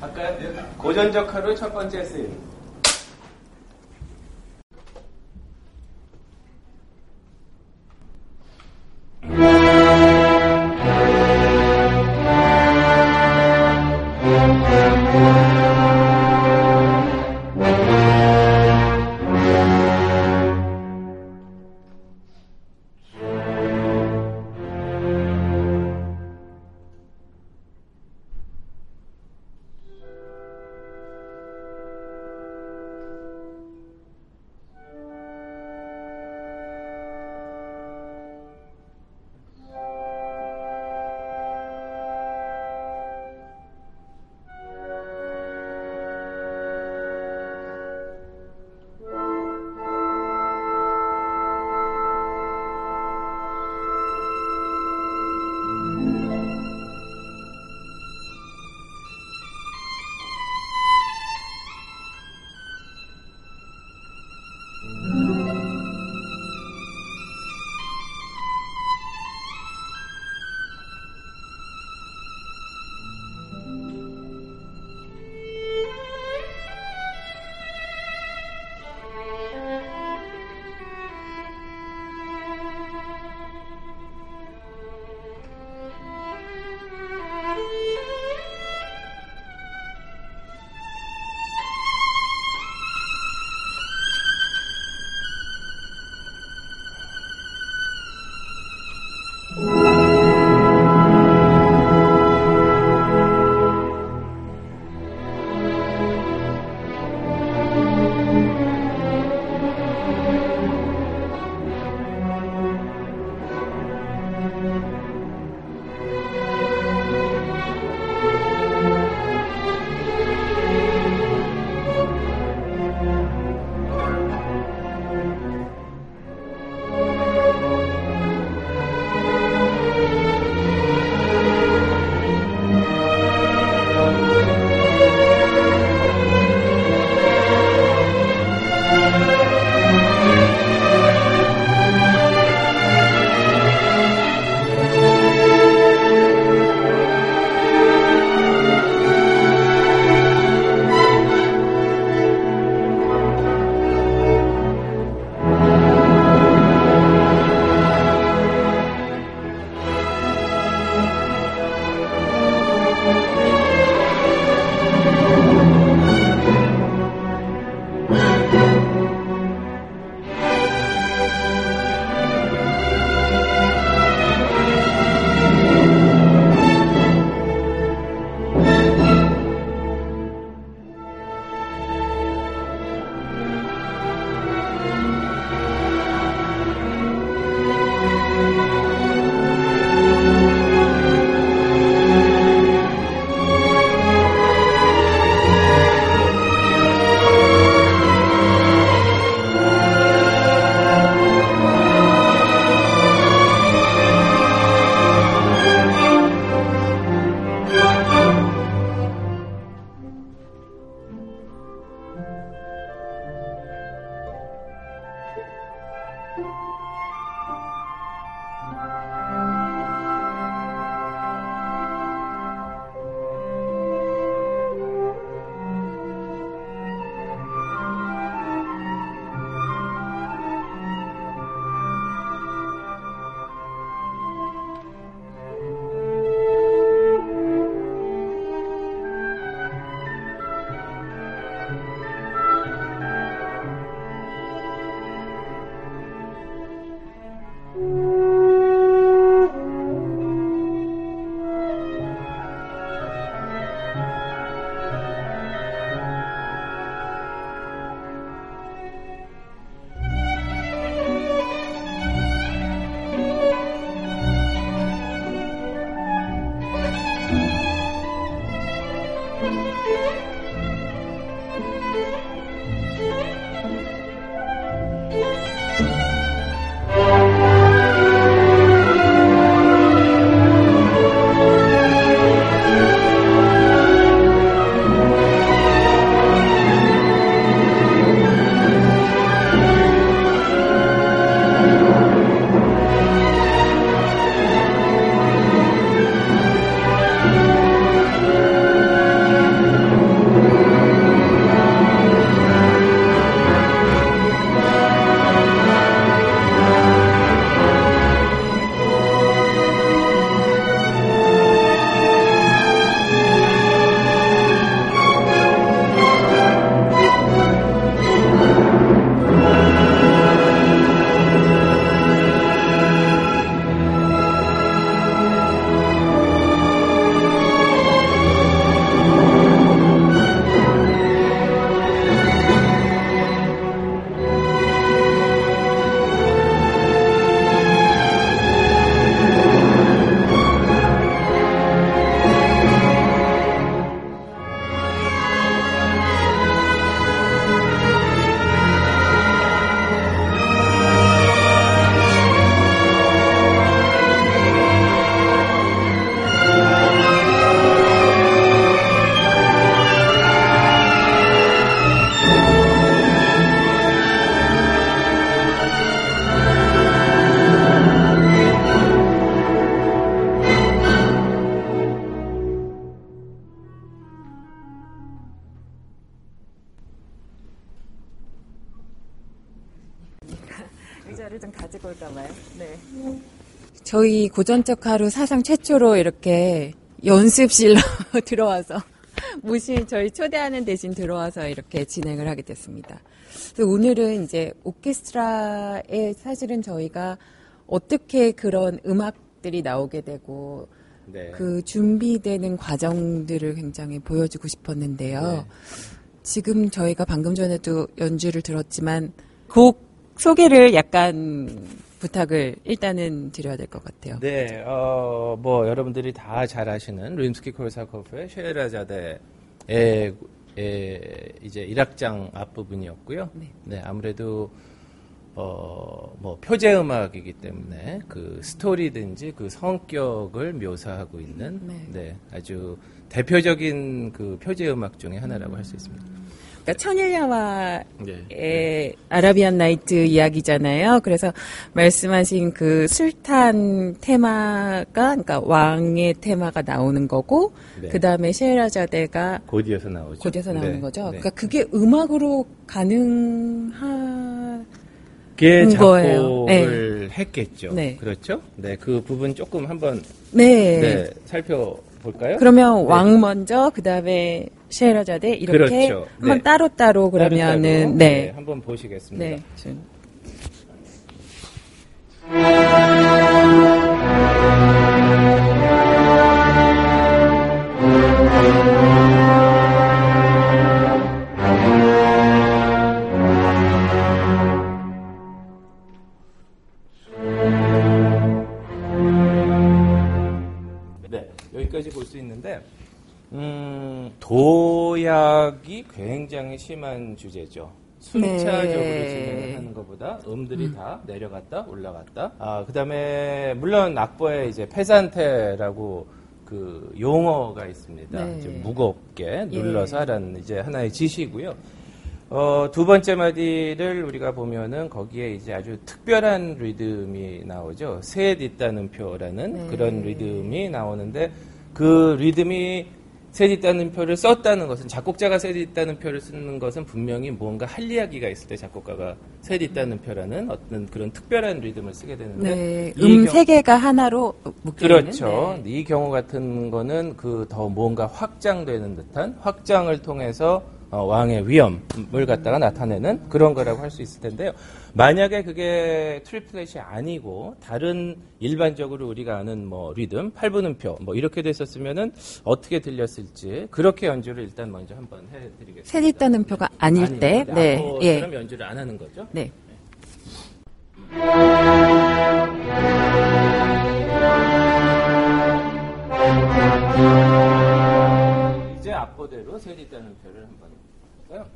아까 고전적 하루 첫 번째 쓰임. 저희 고전적 하루 사상 최초로 이렇게 연습실로 들어와서 모신 저희 초대하는 대신 들어와서 이렇게 진행을 하게 됐습니다. 그래서 오늘은 이제 오케스트라에 사실은 저희가 어떻게 그런 음악들이 나오게 되고 네. 그 준비되는 과정들을 굉장히 보여주고 싶었는데요. 네. 지금 저희가 방금 전에도 연주를 들었지만 곡 소개를 약간 부탁을 일단은 드려야 될 것 같아요. 네, 어, 뭐, 여러분들이 다 잘 아시는 림스키 콜사코프의 쉐라자데의 에, 이제 1악장 앞부분이었고요. 네. 아무래도, 어, 뭐, 표제 음악이기 때문에 그 스토리든지 그 성격을 묘사하고 있는, 네. 네, 아주 대표적인 그 표제 음악 중에 하나라고 할 수 있습니다. 그러니까 천일야와 네. 의 아라비안 나이트 이야기잖아요. 그래서 말씀하신 그 술탄 테마가 그러니까 왕의 테마가 나오는 거고 네. 그 다음에 셰라자데가 곧이어서 나오죠. 곧에서 나오는 네, 거죠. 네. 그러니까 그게 음악으로 가능한 거예요. 작곡을 했겠죠. 네. 그렇죠? 네, 그 부분 조금 한번 네. 네, 살펴 볼까요? 그러면 네. 왕 먼저 그 다음에 셰라자데 이렇게 그렇죠. 한번 네. 따로 따로 그러면은 따로따로, 네. 한번 보시겠습니다. 네. 좀. 네, 여기까지 볼 수 있는데 음, 도약이 굉장히 심한 주제죠. 순차적으로 네. 진행을 하는 것보다 음들이 다 내려갔다 올라갔다. 아 그다음에 물론 악보에 이제 페산테라고 그 용어가 있습니다. 네. 좀 무겁게 예. 눌러서 하라는 이제 하나의 지시고요. 어, 두 번째 마디를 우리가 보면은 거기에 이제 아주 특별한 리듬이 나오죠. 셋 있다는 표라는 네. 그런 리듬이 나오는데 그 리듬이 셋잇단음표를 썼다는 것은 작곡자가 셋잇단음표를 쓰는 것은 분명히 뭔가 할 이야기가 있을 때 작곡가가 셋잇단음표라는 어떤 그런 특별한 리듬을 쓰게 되는데 네. 이음 경- 세 개가 하나로 묶여 있는 그렇죠. 네. 이 경우 같은 거는 그더 뭔가 확장되는 듯한 확장을 통해서 어, 왕의 위엄을 갖다가 나타내는 그런 거라고 할 수 있을 텐데요. 만약에 그게 triplet이 아니고 다른 일반적으로 우리가 아는 뭐 리듬, 8분음표 뭐 이렇게 됐었으면은 어떻게 들렸을지 그렇게 연주를 일단 먼저 한번 해드리겠습니다. 셋 있다는 표가 아닐 때, 네, 예, 아까처럼 연주를 안 하는 거죠. 네. 이 셋 있다는 표를 한번 해볼까요?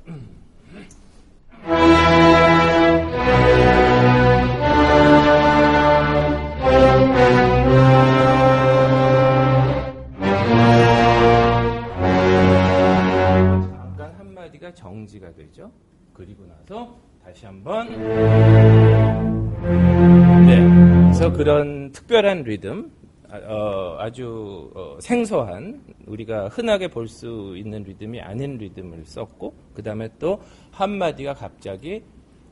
잠깐 한마디가 정지가 되죠. 그리고 나서 다시 한번 네. 그래서 그런 특별한 리듬, 아, 주 생소한 우리가 흔하게 볼 수 있는 리듬이 아닌 리듬을 썼고 그 다음에 또 한마디가 갑자기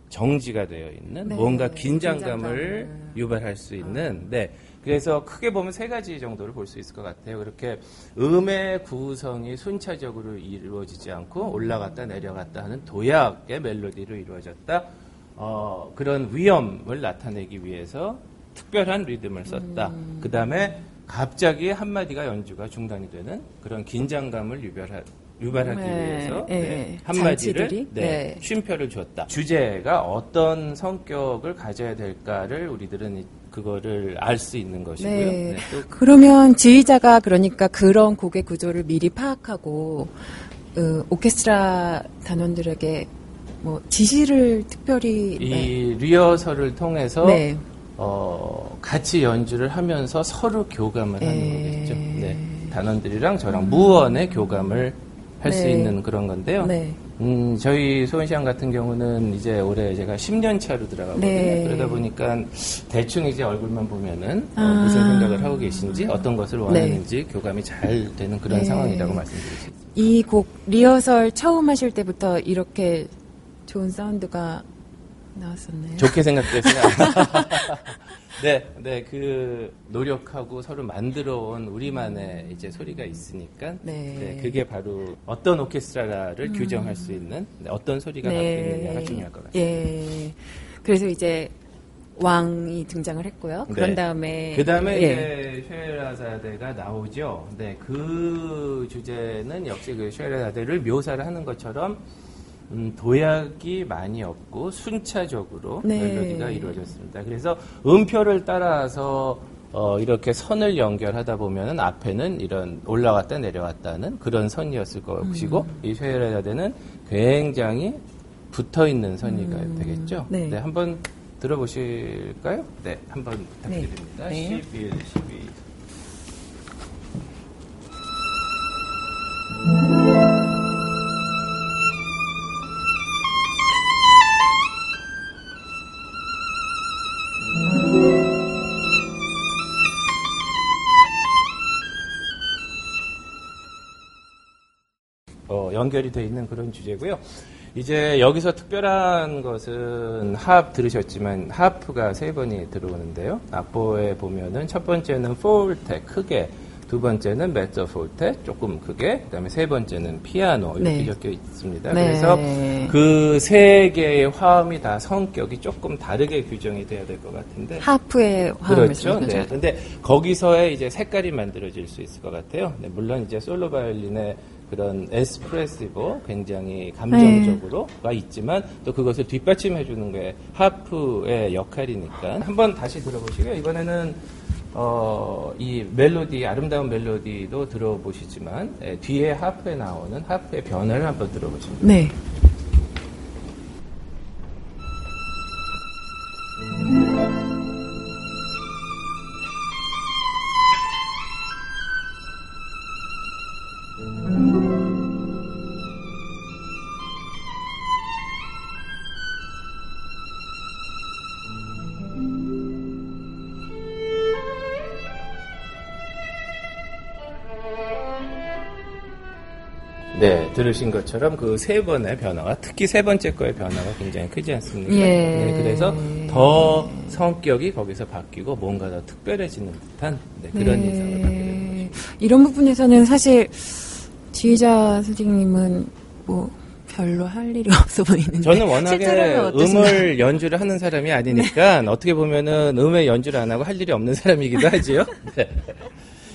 정지가 되어 있는 네, 뭔가 긴장감을 긴장감을. 유발할 수 있는 네. 그래서 크게 보면 세 가지 정도를 볼 수 있을 것 같아요. 그렇게 음의 구성이 순차적으로 이루어지지 않고 올라갔다 내려갔다 하는 도약의 멜로디로 이루어졌다. 어, 그런 위험을 나타내기 위해서 특별한 리듬을 썼다. 음. 그 다음에 갑자기 한마디가 연주가 중단이 되는 그런 긴장감을 유발하, 유발하기 네, 위해서 예, 네, 예. 한마디를 장치들이? 네, 네. 쉼표를 줬다. 주제가 어떤 성격을 가져야 될까를 우리들은 이- 그거를 알 수 있는 것이고요. 네. 네, 또 그러면 지휘자가 그러니까 그런 곡의 구조를 미리 파악하고 어, 오케스트라 단원들에게 뭐 지시를 특별히 이 리허설을 통해서 네. 어, 같이 연주를 하면서 서로 교감을 하는 네. 거겠죠. 네. 단원들이랑 저랑 무언의 교감을 할수 네. 있는 그런 건데요. 네. 음, 저희 소원시장 같은 경우는 이제 올해 제가 10년 차로 들어가거든요. 네. 그러다 보니까 대충 이제 얼굴만 보면은 어, 아. 무슨 생각을 하고 계신지 어떤 것을 원하는지 교감이 잘 되는 그런 네. 상황이라고 있습니다. 이 곡 리허설 처음 하실 때부터 이렇게 좋은 사운드가 나왔었네요. 좋게 생각되시나? 네, 네, 그 노력하고 서로 만들어온 우리만의 이제 소리가 있으니까, 네. 그게 바로 어떤 오케스트라를 규정할 수 있는 네, 어떤 소리가 나겠느냐가 중요할 것 같습니다. 예. 그래서 이제 왕이 등장을 했고요. 그런 네. 다음에 그 다음에 예. 이제 쉐라자데가 나오죠. 네, 그 주제는 역시 그 쉐라자데를 묘사를 하는 것처럼 음, 도약이 많이 없고 순차적으로 네. 멜로디가 이루어졌습니다. 그래서 음표를 따라서 어, 이렇게 선을 연결하다 보면은 앞에는 이런 올라갔다 내려왔다는 그런 선이었을 것이고 음. 이 쉐라자데는 굉장히 붙어 있는 선이가 되겠죠. 네. 한번 들어보실까요? 네, 한번 부탁드립니다. 네. 11, 12. 연결이 돼 있는 그런 주제고요. 이제 여기서 특별한 것은 하프 들으셨지만 하프가 세 번이 들어오는데요. 악보에 보면은 첫 번째는 폴테 크게, 두 번째는 메조 폴테 조금 크게, 그다음에 세 번째는 피아노 이렇게 네. 적혀 있습니다. 네. 그래서 그 세 개의 화음이 다 성격이 조금 다르게 규정이 돼야 될 것 같은데 하프의 화음을 그렇죠. 네. 근데 거기서의 이제 색깔이 만들어질 수 있을 것 같아요. 네, 물론 이제 솔로 바이올린의 그런 에스프레시브 굉장히 감정적으로가 있지만 또 그것을 뒷받침해 주는 게 하프의 역할이니까 한번 다시 들어보시고요. 이번에는 어, 이 멜로디 아름다운 멜로디도 들어보시지만 예, 뒤에 하프에 나오는 하프의 변화를 한번 들어보십니다. 네. 들으신 것처럼 그 세 번의 변화가 특히 세 번째 거의 변화가 굉장히 크지 않습니까? 예. 네, 그래서 더 성격이 거기서 바뀌고 뭔가 더 특별해지는 듯한 네, 그런 네. 인상을 받게 됩니다. 이런 부분에서는 사실 지휘자 선생님은 뭐 별로 할 일이 없어 보이는데 저는 워낙에? 음을 연주를 하는 사람이 아니니까 어떻게 보면은 음의 연주를 안 하고 할 일이 없는 사람이기도 하지요. 네.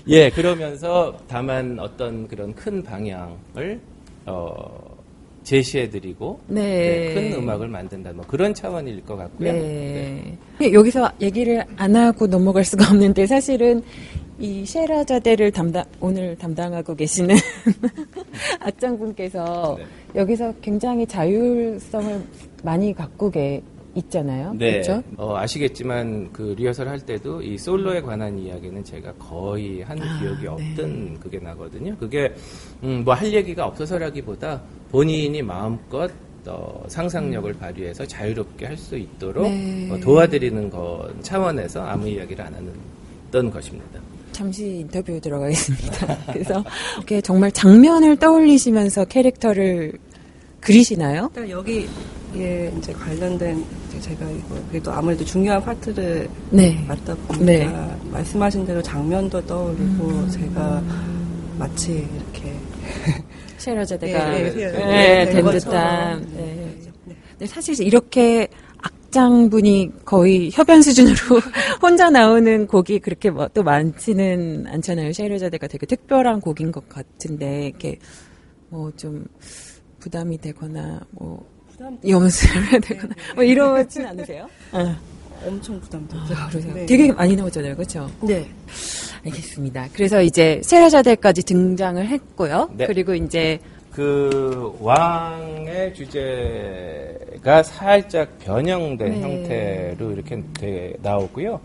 예, 그러면서 다만 어떤 그런 큰 방향을 어, 제시해드리고 네. 큰 음악을 만든다 뭐 그런 차원일 것 같고요. 네. 여기서 얘기를 안 하고 넘어갈 수가 없는데 사실은 이 셰라자데를 담당 오늘 담당하고 계시는 악장분께서 네. 여기서 굉장히 자율성을 많이 갖고 계 있잖아요. 네, 그렇죠? 어, 아시겠지만 그 리허설 할 때도 이 솔로에 관한 이야기는 제가 거의 한 아, 기억이 네. 없던 그게 나거든요. 그게 음, 뭐 할 얘기가 없어서라기보다 본인이 마음껏 어, 상상력을 발휘해서 자유롭게 할 수 있도록 네. 어, 도와드리는 것 차원에서 아무 이야기를 안 하는 것입니다. 잠시 인터뷰 들어가겠습니다. 그래서 정말 장면을 떠올리시면서 캐릭터를 그리시나요? 그러니까 여기에 이제 관련된 이제 제가 이거 그래도 아무래도 중요한 파트를 네. 맡다 보니까 네. 말씀하신 대로 장면도 떠올리고 제가 마치 이렇게 셰라자데가 예, 예, 예, 네, 예, 된된 듯한. 네. 네. 사실 이렇게 악장분이 거의 협연 수준으로 혼자 나오는 곡이 그렇게 뭐 또 많지는 않잖아요. 셰르자데가 되게 특별한 곡인 것 같은데 이렇게 뭐 좀 부담이 되거나 뭐 부담 연습을 해야 되거나 뭐 이러진 않으세요? 아, 엄청 부담되죠. 그러세요. 네. 되게 많이 나오잖아요, 그렇죠? 네. 알겠습니다. 그래서 이제 세라자데까지 등장을 했고요. 네. 그리고 이제 그 왕의 주제가 살짝 변형된 네. 형태로 이렇게 돼- 나오고요.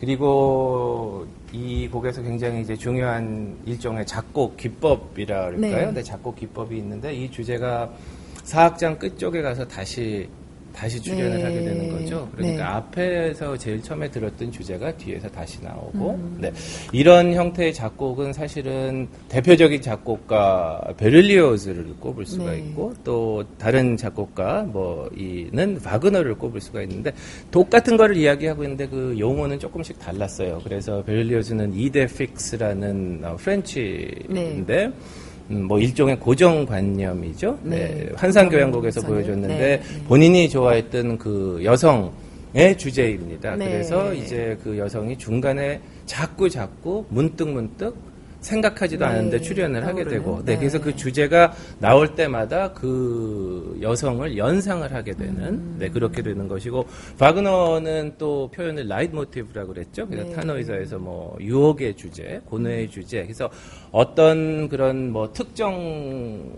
그리고 이 곡에서 굉장히 이제 중요한 일종의 작곡 기법이라 그럴까요? 네. 네, 작곡 기법이 있는데 이 주제가 사악장 끝쪽에 가서 다시 다시 출연을 네. 하게 되는 거죠. 그러니까 네. 앞에서 제일 처음에 들었던 주제가 뒤에서 다시 나오고, 음. 네. 이런 형태의 작곡은 사실은 대표적인 작곡가 베를리오즈를 꼽을 수가 네. 있고, 또 다른 작곡가 뭐 이는 바그너를 꼽을 수가 있는데 똑같은 거를 이야기하고 있는데 그 용어는 조금씩 달랐어요. 그래서 베를리오즈는 이데 픽스라는 어, 프렌치인데. 음, 뭐 일종의 고정관념이죠. 네. 네, 환상교향곡에서. 보여줬는데 네, 네. 본인이 좋아했던 그 여성 의 주제입니다. 네. 그래서 이제 그 여성이 중간에 자꾸 자꾸 문득 문득 생각하지도 네. 않은데 출연을 하게 떠오르는. 되고, 네, 네. 그래서 그 주제가 나올 때마다 그 여성을 연상을 하게 되는, 음. 네, 그렇게 되는 것이고, 바그너는 또 표현을 라이트 모티브라고 그랬죠. 그래서 네. 탄호이저에서 뭐 유혹의 주제, 고뇌의 주제, 그래서 어떤 그런 뭐 특정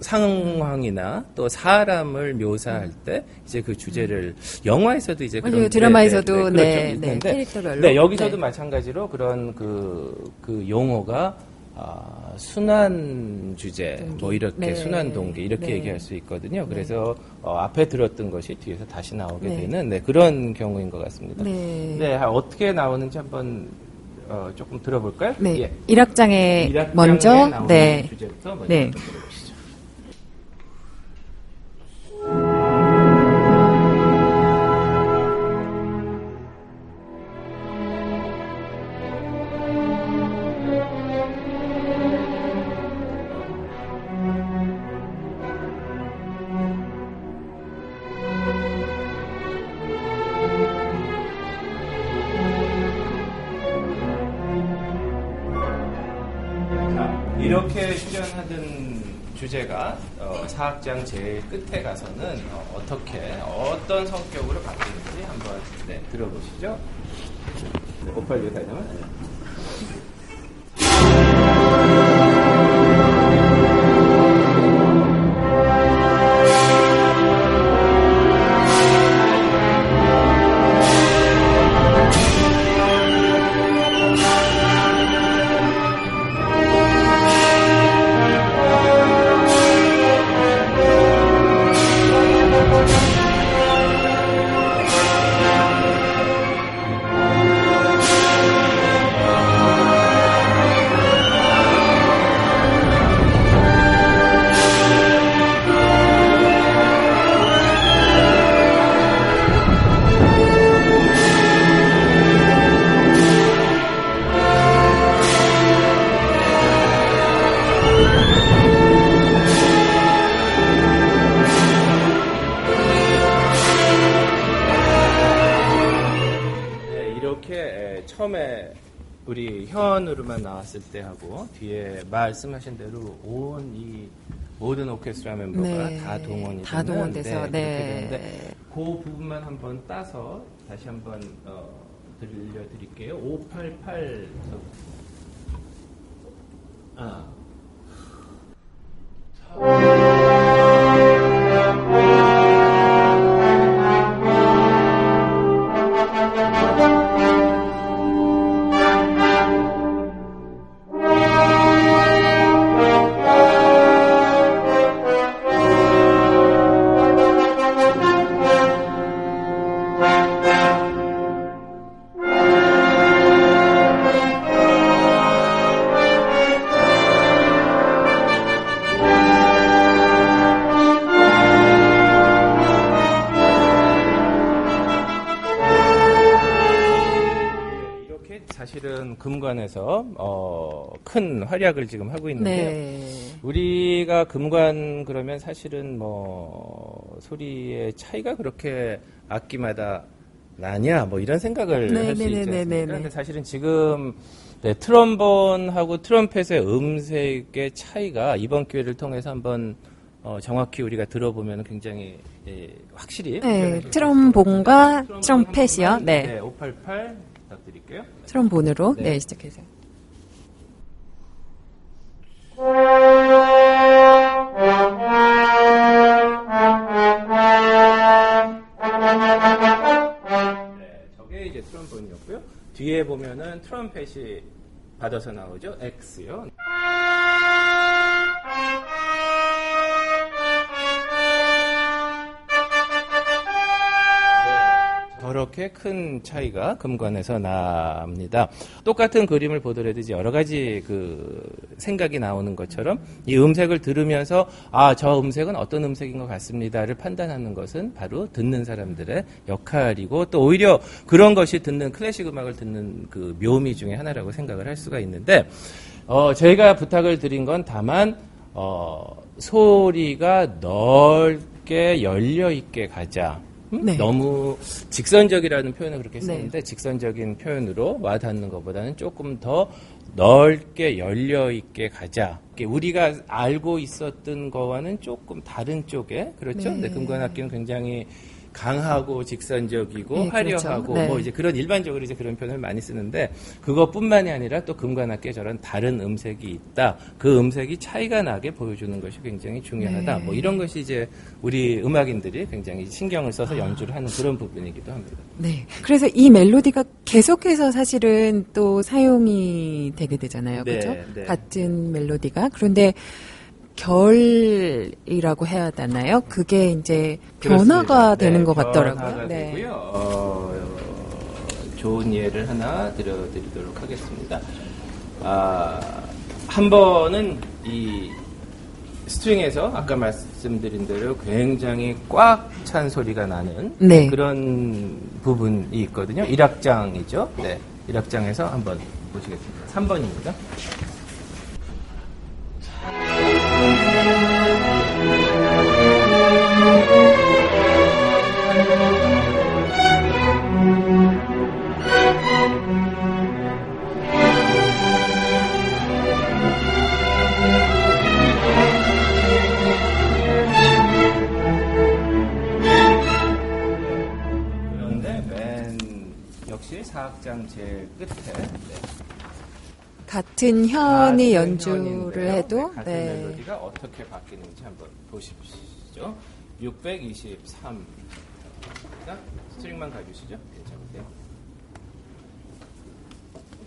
상황이나 또 사람을 묘사할 때 이제 그 주제를 영화에서도 이제 맞아요. 그런 드라마에서도 네, 네, 그렇죠. 네, 있는데 캐릭터별로. 네, 여기서도 네. 마찬가지로 그런 그, 그 용어가 아, 순환 주제, 동기. 뭐 이렇게 네. 순환 동기 이렇게 네. 얘기할 수 있거든요. 그래서 어, 앞에 들었던 것이 뒤에서 다시 나오게 네. 되는 네, 그런 경우인 것 같습니다. 네. 네, 아, 어떻게 나오는지 한번 어, 조금 들어볼까요? 네. 예. 일악장에 일악장에 먼저 나오는 네. 주제부터 먼저 네. 좀 들어보시죠. 사학장 제일 끝에 가서는 어, 떻게 어떤 성격으로 바뀌는지 한번 네, 들어보시죠. 네, 586 다이나만. 나왔을 때 하고 뒤에 말씀하신 대로 온 이 모든 오케스트라 멤버가 네. 다 동원이 다 동원돼서, 네, 네. 되는데 그 부분만 한번 따서 다시 한번 어, 들려드릴게요. 588 아. 금관에서 어, 큰 활약을 지금 하고 있는데요. 네. 우리가 금관 그러면 사실은 뭐 소리의 차이가 그렇게 악기마다 나냐 뭐 이런 생각을 네, 할수 네, 있지 네, 않습니까? 네, 네, 네. 사실은 지금 네, 트럼본하고 트럼펫의 음색의 차이가 이번 기회를 통해서 한번 어, 정확히 우리가 들어보면 굉장히 예, 확실히 네, 트럼본과. 트럼펫이요. 네. 네, 588 부탁드릴게요. 트럼본으로 네. 네, 시작해서. 네, 저게 이제 트럼본이었고요. 뒤에 보면은 트럼펫이 받아서 나오죠. X요. 이렇게 큰 차이가 금관에서 납니다. 똑같은 그림을 보더라도 이제 여러 가지 그 생각이 나오는 것처럼 이 음색을 들으면서 아, 저 음색은 어떤 음색인 것 같습니다를 판단하는 것은 바로 듣는 사람들의 역할이고 또 오히려 그런 것이 듣는 클래식 음악을 듣는 그 묘미 중에 하나라고 생각을 할 수가 있는데 어, 저희가 부탁을 드린 건 다만 어, 소리가 넓게 열려 있게 가자. 음? 네. 너무 직선적이라는 표현을 그렇게 네. 쓰는데 직선적인 표현으로 와닿는 것보다는 조금 더 넓게 열려 있게 가자. 우리가 알고 있었던 거와는 조금 다른 쪽에 그렇죠. 네. 근데 금관악기는 굉장히 강하고 직선적이고 네, 화려하고 그렇죠. 네. 뭐 이제 그런 일반적으로 이제 그런 표현을 많이 쓰는데 그것뿐만이 아니라 또 금관악기에 저런 다른 음색이 있다. 그 음색이 차이가 나게 보여주는 것이 굉장히 중요하다. 네. 뭐 이런 것이 이제 우리 음악인들이 굉장히 신경을 써서 연주를 하는 그런 부분이기도 합니다. 네. 그래서 이 멜로디가 계속해서 사실은 또 사용이 되게 되잖아요. 네? 네. 같은 멜로디가. 그런데 결이라고 해야 되나요? 그게 이제 변화가 그렇습니다. 되는 네, 것 같더라고요. 네. 되고요. 어, 좋은 예를 하나 들어드리도록 하겠습니다. 아, 한 번은 이 스트링에서 아까 말씀드린 대로 굉장히 꽉 찬 소리가 나는 네. 그런 부분이 있거든요. 1악장이죠. 네. 1악장에서 한번 보시겠습니다. 3번입니다. 4악장 제일 끝에 네. 같은 현이 연주를 현인데요. 해도 네, 같은 네. 멜로디가 어떻게 바뀌는지 한번 보십시오. 623. 자, string만 가주시죠. 괜찮으세요?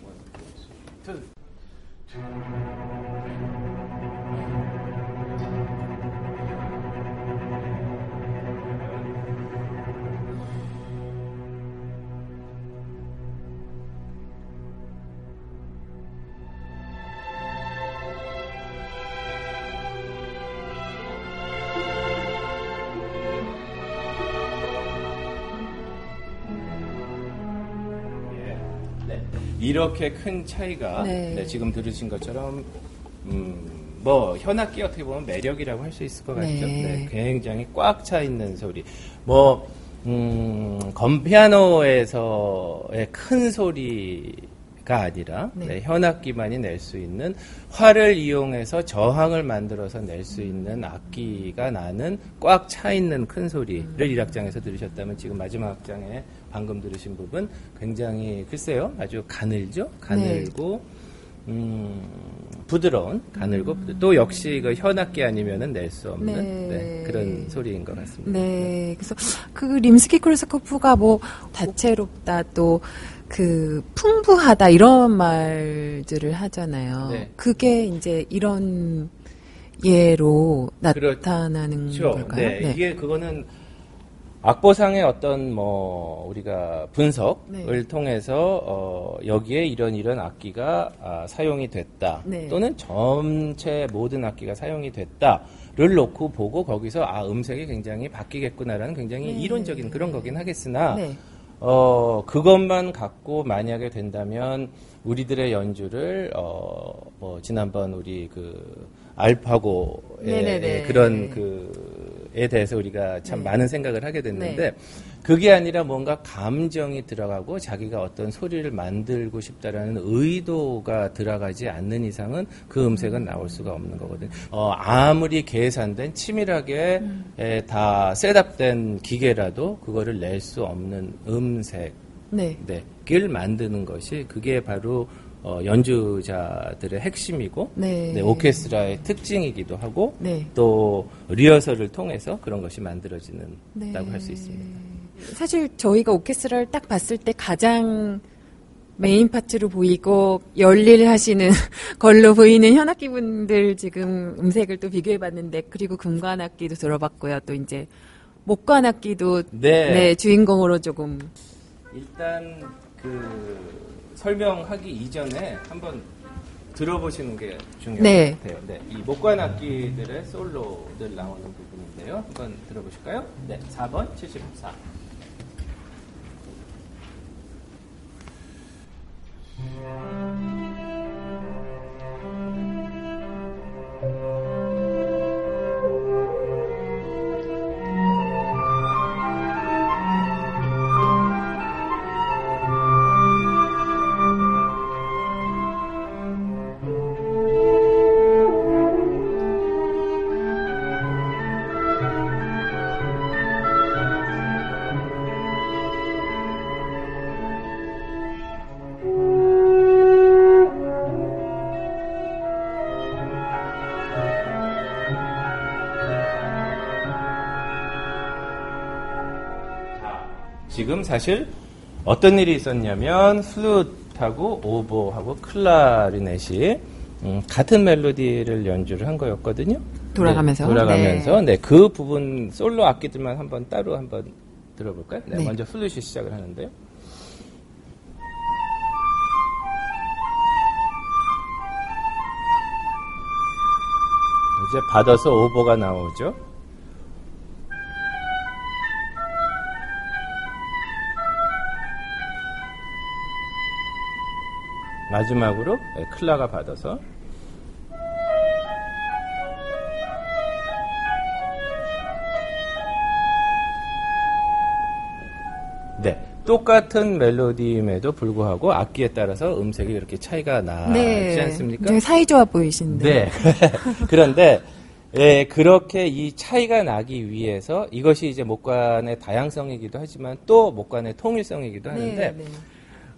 one, two. 이렇게 큰 차이가 네. 네, 지금 들으신 것처럼 음, 뭐 현악기 어떻게 보면 매력이라고 할 수 있을 것 같죠. 네. 네, 굉장히 꽉 차 있는 소리. 뭐 음, 건피아노에서의 큰 소리 가 아니라 네. 네, 현악기만이 낼 수 있는 활을 이용해서 저항을 만들어서 낼 수 있는 악기가 나는 꽉 차 있는 큰 소리를 음. 1악장에서 들으셨다면 지금 마지막 악장에 방금 들으신 부분 굉장히 글쎄요 아주 가늘죠 가늘고 음, 부드러운 가늘고 부드- 또 역시 그 현악기 아니면은 낼 수 없는 네. 네, 그런 소리인 것 같습니다. 네. 그래서 그 림스키 코르사코프가 뭐 다채롭다 또 그 풍부하다 이런 말들을 하잖아요. 네. 그게 이제 이런 예로 그렇죠. 나타나는 걸까요? 네, 이게 그거는 악보상의 어떤 뭐 우리가 분석을 네. 통해서 어 여기에 이런 이런 악기가 아, 사용이 됐다 네. 또는 전체 모든 악기가 사용이 됐다를 놓고 보고 거기서 아 음색이 굉장히 바뀌겠구나라는 굉장히 네. 이론적인 그런 거긴 하겠으나 네. 어, 그것만 갖고 만약에 된다면 우리들의 연주를, 어, 뭐, 지난번 우리 그, 알파고의 네네네. 그런 그, 에 대해서 우리가 참 네. 많은 생각을 하게 됐는데, 네. 그게 아니라 뭔가 감정이 들어가고 자기가 어떤 소리를 만들고 싶다라는 의도가 들어가지 않는 이상은 그 음색은 나올 수가 없는 거거든요. 어, 아무리 계산된 치밀하게 에, 다 셋업된 기계라도 그거를 낼 수 없는 음색, 네. 네, 을 만드는 것이 그게 바로 어, 연주자들의 핵심이고 네. 네, 오케스트라의 특징이기도 하고 네. 또 리허설을 통해서 그런 것이 만들어지는다고 네. 할수 있습니다. 사실 저희가 오케스트라를 딱 봤을 때 가장 메인 파트로 보이고 열일하시는 걸로 보이는 현악기 분들 지금 음색을 또 비교해 봤는데 그리고 금관악기도 들어봤고요. 또 이제 목관악기도 네. 네, 주인공으로 조금 일단 그 설명하기 이전에 한번 들어보시는 게 중요할 네. 것 같아요. 네, 이 목관 악기들의 솔로들 나오는 부분인데요. 한번 들어보실까요? 네, 4번 74. 지금 사실 어떤 일이 있었냐면 플룻하고 오보하고 클라리넷이 음, 같은 멜로디를 연주를 한 거였거든요. 돌아가면서? 네, 돌아가면서 네. 그 부분 솔로 악기들만 한번 따로 한번 들어볼까요? 네, 네. 먼저 플룻이 시작을 하는데요. 이제 받아서 오보가 나오죠. 마지막으로 네, 클라가 받아서 네 똑같은 멜로디임에도 불구하고 악기에 따라서 음색이 그렇게 차이가 나지 네. 않습니까? 굉장히 사이좋아 보이시는데. 네. 그런데 예, 그렇게 이 차이가 나기 위해서 이것이 이제 목관의 다양성이기도 하지만 또 목관의 통일성이기도 하는데 네, 네.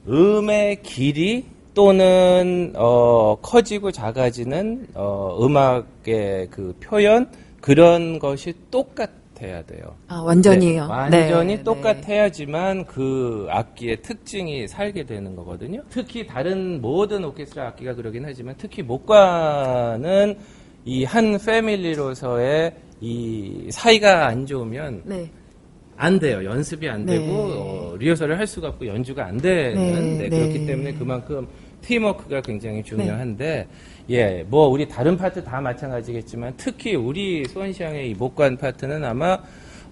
음의 길이 또는 어, 커지고 작아지는 어, 음악의 그 표현 그런 것이 똑같아야 돼요. 아, 완전히요. 네, 완전히 네, 똑같아야지만 그 악기의 특징이 살게 되는 거거든요. 특히 다른 모든 오케스트라 악기가 그러긴 하지만 특히 목관은 이 한 패밀리로서의 이 사이가 안 좋으면 네. 안 돼요. 연습이 안 네. 되고 어, 리허설을 할 수가 없고 연주가 안 되는 네, 네, 네. 그렇기 때문에 그만큼 팀워크가 굉장히 중요한데 예, 뭐 우리 다른 파트 다 마찬가지겠지만 특히 우리 수원시향의 이 목관 파트는 아마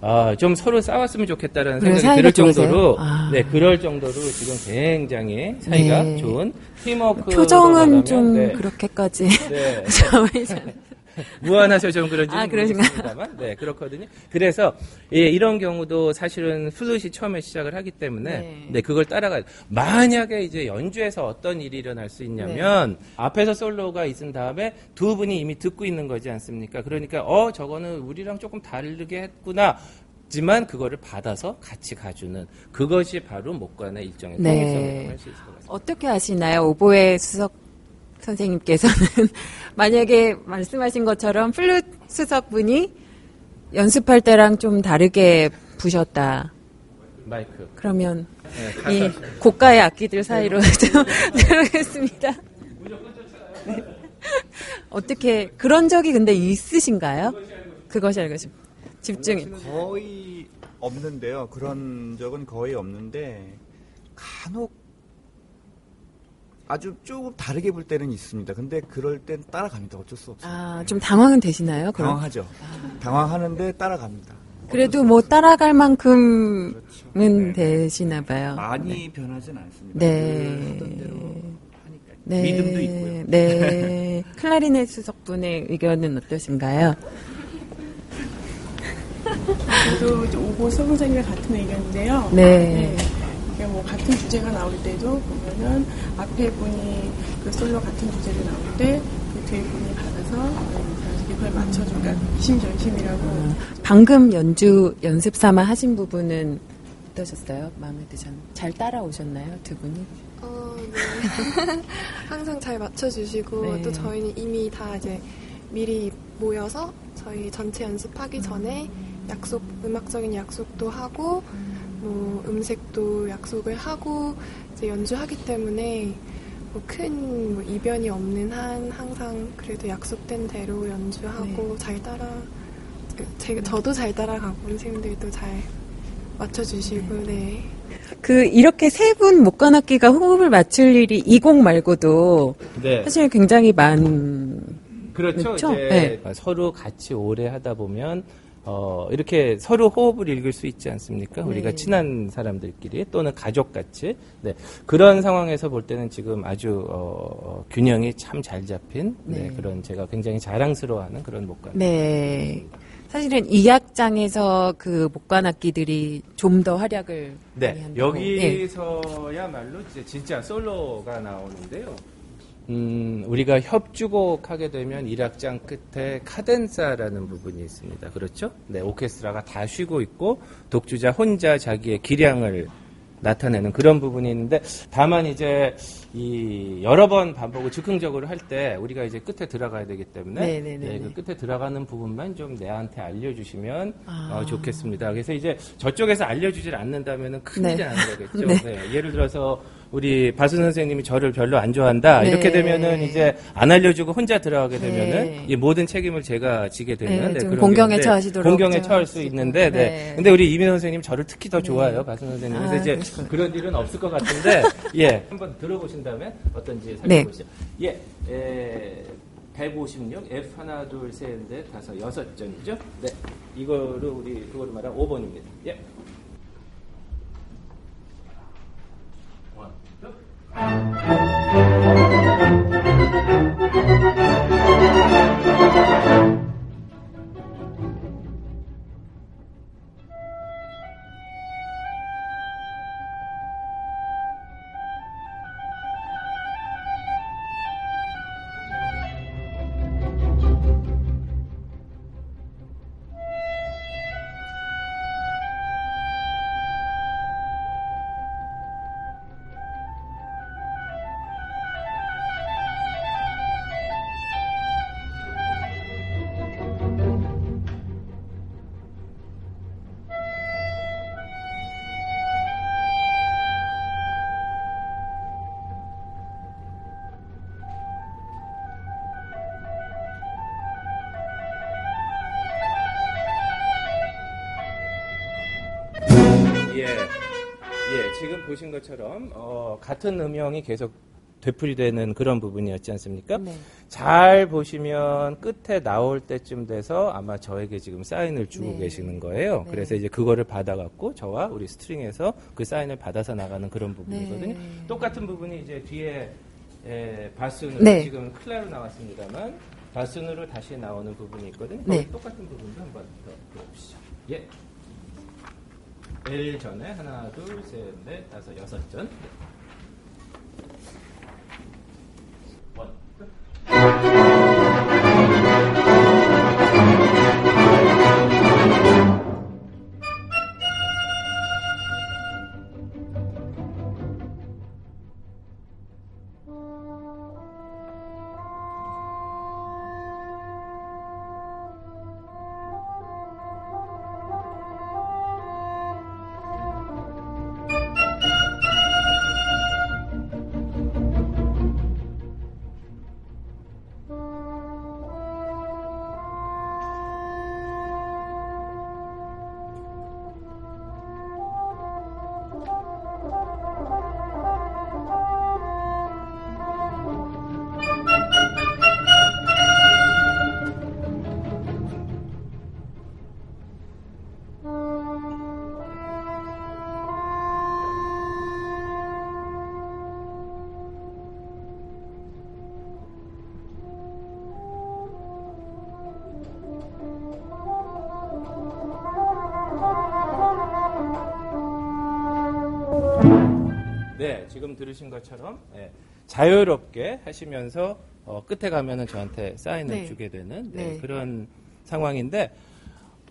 아, 좀 서로 싸웠으면 좋겠다라는 생각이 들? 정도로 아. 네, 그럴 정도로 지금 굉장히 사이가 네. 좋은 팀워크 표정은 좀 네, 그렇게까지. 네. 저희 잘- 무한하셔 좀 그런지 아? 모르겠습니다만 네 그렇거든요. 그래서 예, 이런 경우도 사실은 플룻이 처음에 시작을 하기 때문에 네. 네, 그걸 따라가 만약에 이제 연주에서 어떤 일이 일어날 수 있냐면 네. 앞에서 솔로가 있은 다음에 두 분이 이미 듣고 있는 거지 않습니까? 그러니까 어 저거는 우리랑 조금 다르게 했구나. 지만 그거를 받아서 같이 가주는 그것이 바로 목관의 일정의 네. 통일성이라고 할수 있을 것 같습니다. 어떻게 아시나요? 오보의 수석 선생님께서는 만약에 말씀하신 것처럼 플룻 수석분이 연습할 때랑 좀 다르게 부셨다. 마이크. 그러면 네, 이. 고가의 악기들 사이로 좀 들어가겠습니다. 네. 어떻게 그런 적이 근데 있으신가요? 그것이 알고 싶 집중이. 거의 없는데요. 그런 적은 거의 없는데 간혹 아주 조금 다르게 볼 때는 있습니다. 근데 그럴 땐 따라갑니다. 어쩔 수 없어요. 아, 좀 당황은 되시나요? 그럼 당황하죠. 당황하는데 따라갑니다. 그래도 뭐 따라갈 만큼은 그렇죠. 네. 되시나 봐요. 많이 변하진 않습니다. 네. 네. 믿음도 있고요. 네. 클라리넷 수석 분의 의견은 어떠신가요? 저도 오고 선생님과 같은 의견인데요. 네. 이게 뭐 같은 주제가 나올 때도 보면은 앞에 분이 그 솔로 같은 주제를 나올 때 그 뒤에 분이 받아서 이렇게 그걸 맞춰주니까 이심전심이라고 방금 연주 연습 삼아 하신 부분은 어떠셨어요? 마음에 드셨나요? 잘 따라오셨나요? 두 분이? 어, 네. 항상 잘 맞춰주시고 네. 또 저희는 이미 다 이제 미리 모여서 저희 전체 연습하기 전에 약속 음악적인 약속도 하고 뭐 음색도 약속을 하고 이제 연주하기 때문에 뭐 큰 뭐 이변이 없는 한 항상 그래도 약속된 대로 연주하고 잘 따라 그 제, 저도 잘 따라가고 선생님들도 잘 맞춰주시고 네. 그 이렇게 세 분 목관악기가 호흡을 맞출 일이 이 곡 말고도 네. 사실 굉장히 많. 그렇죠. 그렇죠? 이제 서로 같이 오래 하다 보면 어, 이렇게 서로 호흡을 읽을 수 있지 않습니까? 우리가 네. 친한 사람들끼리 또는 가족같이 네. 그런 상황에서 볼 때는 지금 아주 어, 균형이 참 잘 잡힌 네, 네. 그런 제가 굉장히 자랑스러워하는 그런 목관. 네. 사실은 이 악장에서 그 목관 악기들이 좀 더 활약을 네, 한다고. 네. 여기서야말로 이제 진짜 솔로가 나오는데요. 음, 우리가 협주곡 하게 되면 1악장 끝에 카덴사라는 부분이 있습니다. 그렇죠? 네, 오케스트라가 다 쉬고 있고 독주자 혼자 자기의 기량을 나타내는 그런 부분이 있는데 다만 이제 이 여러 번 반복을 즉흥적으로 할 때 우리가 이제 끝에 들어가야 되기 때문에 네네네네. 네, 그 끝에 들어가는 부분만 좀 내한테 알려주시면 아. 어, 좋겠습니다. 그래서 이제 저쪽에서 알려주질 않는다면은 큰일이 네. 나는 거겠죠. 네. 네, 예를 들어서 우리 바수 선생님이 저를 별로 안 좋아한다. 네. 이렇게 되면은 이제 안 알려주고 혼자 들어가게 되면은 네. 이 모든 책임을 제가 지게 되는 네, 좀 그런 공경에 처하시도록 공경에 좀 처할 수. 있는데 네. 네. 근데 우리 이민 선생님 저를 특히 더 좋아해요. 바수 선생님. 그래서 아, 이제 그러시구나. 그런 일은 없을 것 같은데 예. 한번 들어보신 다음에 어떤지 네. 살펴보시죠. 예. 에, 156 F 하나 둘 셋 넷 다섯 여섯 전이죠. 네. 이거를 우리 그거를 말하면 5번입니다. 예. Thank you. 보신 것처럼 어, 같은 음영이 계속 되풀이되는 그런 부분이었지 않습니까? 네. 잘 보시면 끝에 나올 때쯤 돼서 아마 저에게 지금 사인을 주고 네. 계시는 거예요. 네. 그래서 이제 그거를 받아갖고 저와 우리 스트링에서 그 사인을 받아서 나가는 그런 부분이거든요. 네. 똑같은 부분이 이제 뒤에 에, 바순으로 네. 지금 클라로 나왔습니다만 바순으로 다시 나오는 부분이 있거든요. 네. 똑같은 부분도 한번 더 들어보시죠. 예. L 전에 하나, 둘, 셋, 넷, 다섯, 여섯 전. 네, 지금 들으신 것처럼 예, 자유롭게 하시면서 어, 끝에 가면은 저한테 사인을 네. 주게 되는 네, 네. 그런 상황인데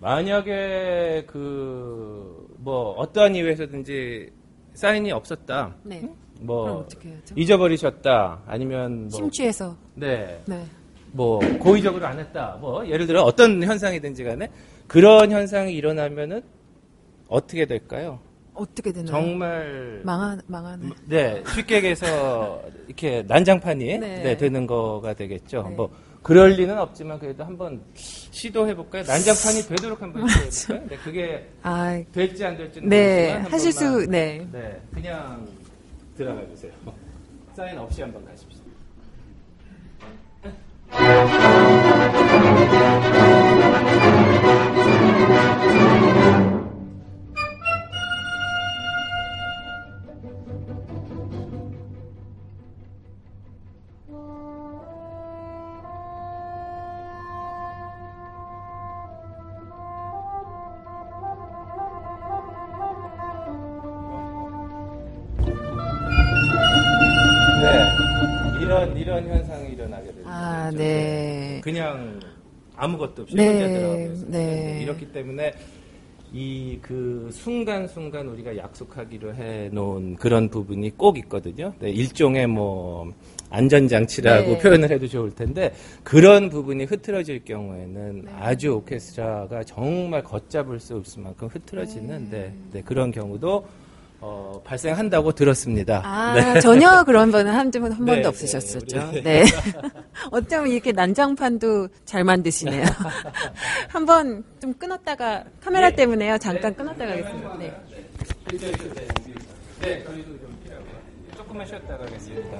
만약에 그 뭐 어떠한 이유에서든지 사인이 없었다. 네. 그럼 뭐? 잊어버리셨다. 아니면 뭐 심취해서. 네. 네. 뭐 고의적으로 안 했다. 뭐 예를 들어 어떤 현상이든지 간에 그런 현상이 일어나면은 어떻게 될까요? 어떻게 되나요? 정말 망하, 망하네. 네, 쉽게 얘기해서 이렇게 난장판이 네. 네, 되는 거가 되겠죠. 네. 뭐 그럴 리는 없지만 그래도 한번 시도해 볼까요? 난장판이 되도록 한번 시도해 볼까요? 네, 그게 아, 될지 안 될지는 네, 모르지만 한 하실. 수, 네. 네, 그냥 들어가 주세요. 사인 없이 한번 가십시오. 아무것도 없이 네, 혼자 들어가면서 네. 이렇기 때문에 이 그 순간순간 우리가 약속하기로 해 놓은 그런 부분이 꼭 있거든요. 네, 일종의 뭐 안전장치라고 네. 표현을 해도 좋을 텐데 그런 부분이 흐트러질 경우에는 네. 아주 오케스트라가 정말 걷잡을 수 없을 만큼 흐트러지는 네, 네, 그런 경우도 어, 발생한다고 들었습니다. 아, 네. 전혀 그런 번은 한, 번- 한 네, 번도 네, 없으셨었죠. 우리- 네. 어쩌면 이렇게 난장판도 잘 만드시네요. 한번 좀 끊었다가, 카메라 때문에요. 잠깐 끊었다가 하겠습니다. 네. 네, 좀. 조금만 쉬었다 가겠습니다.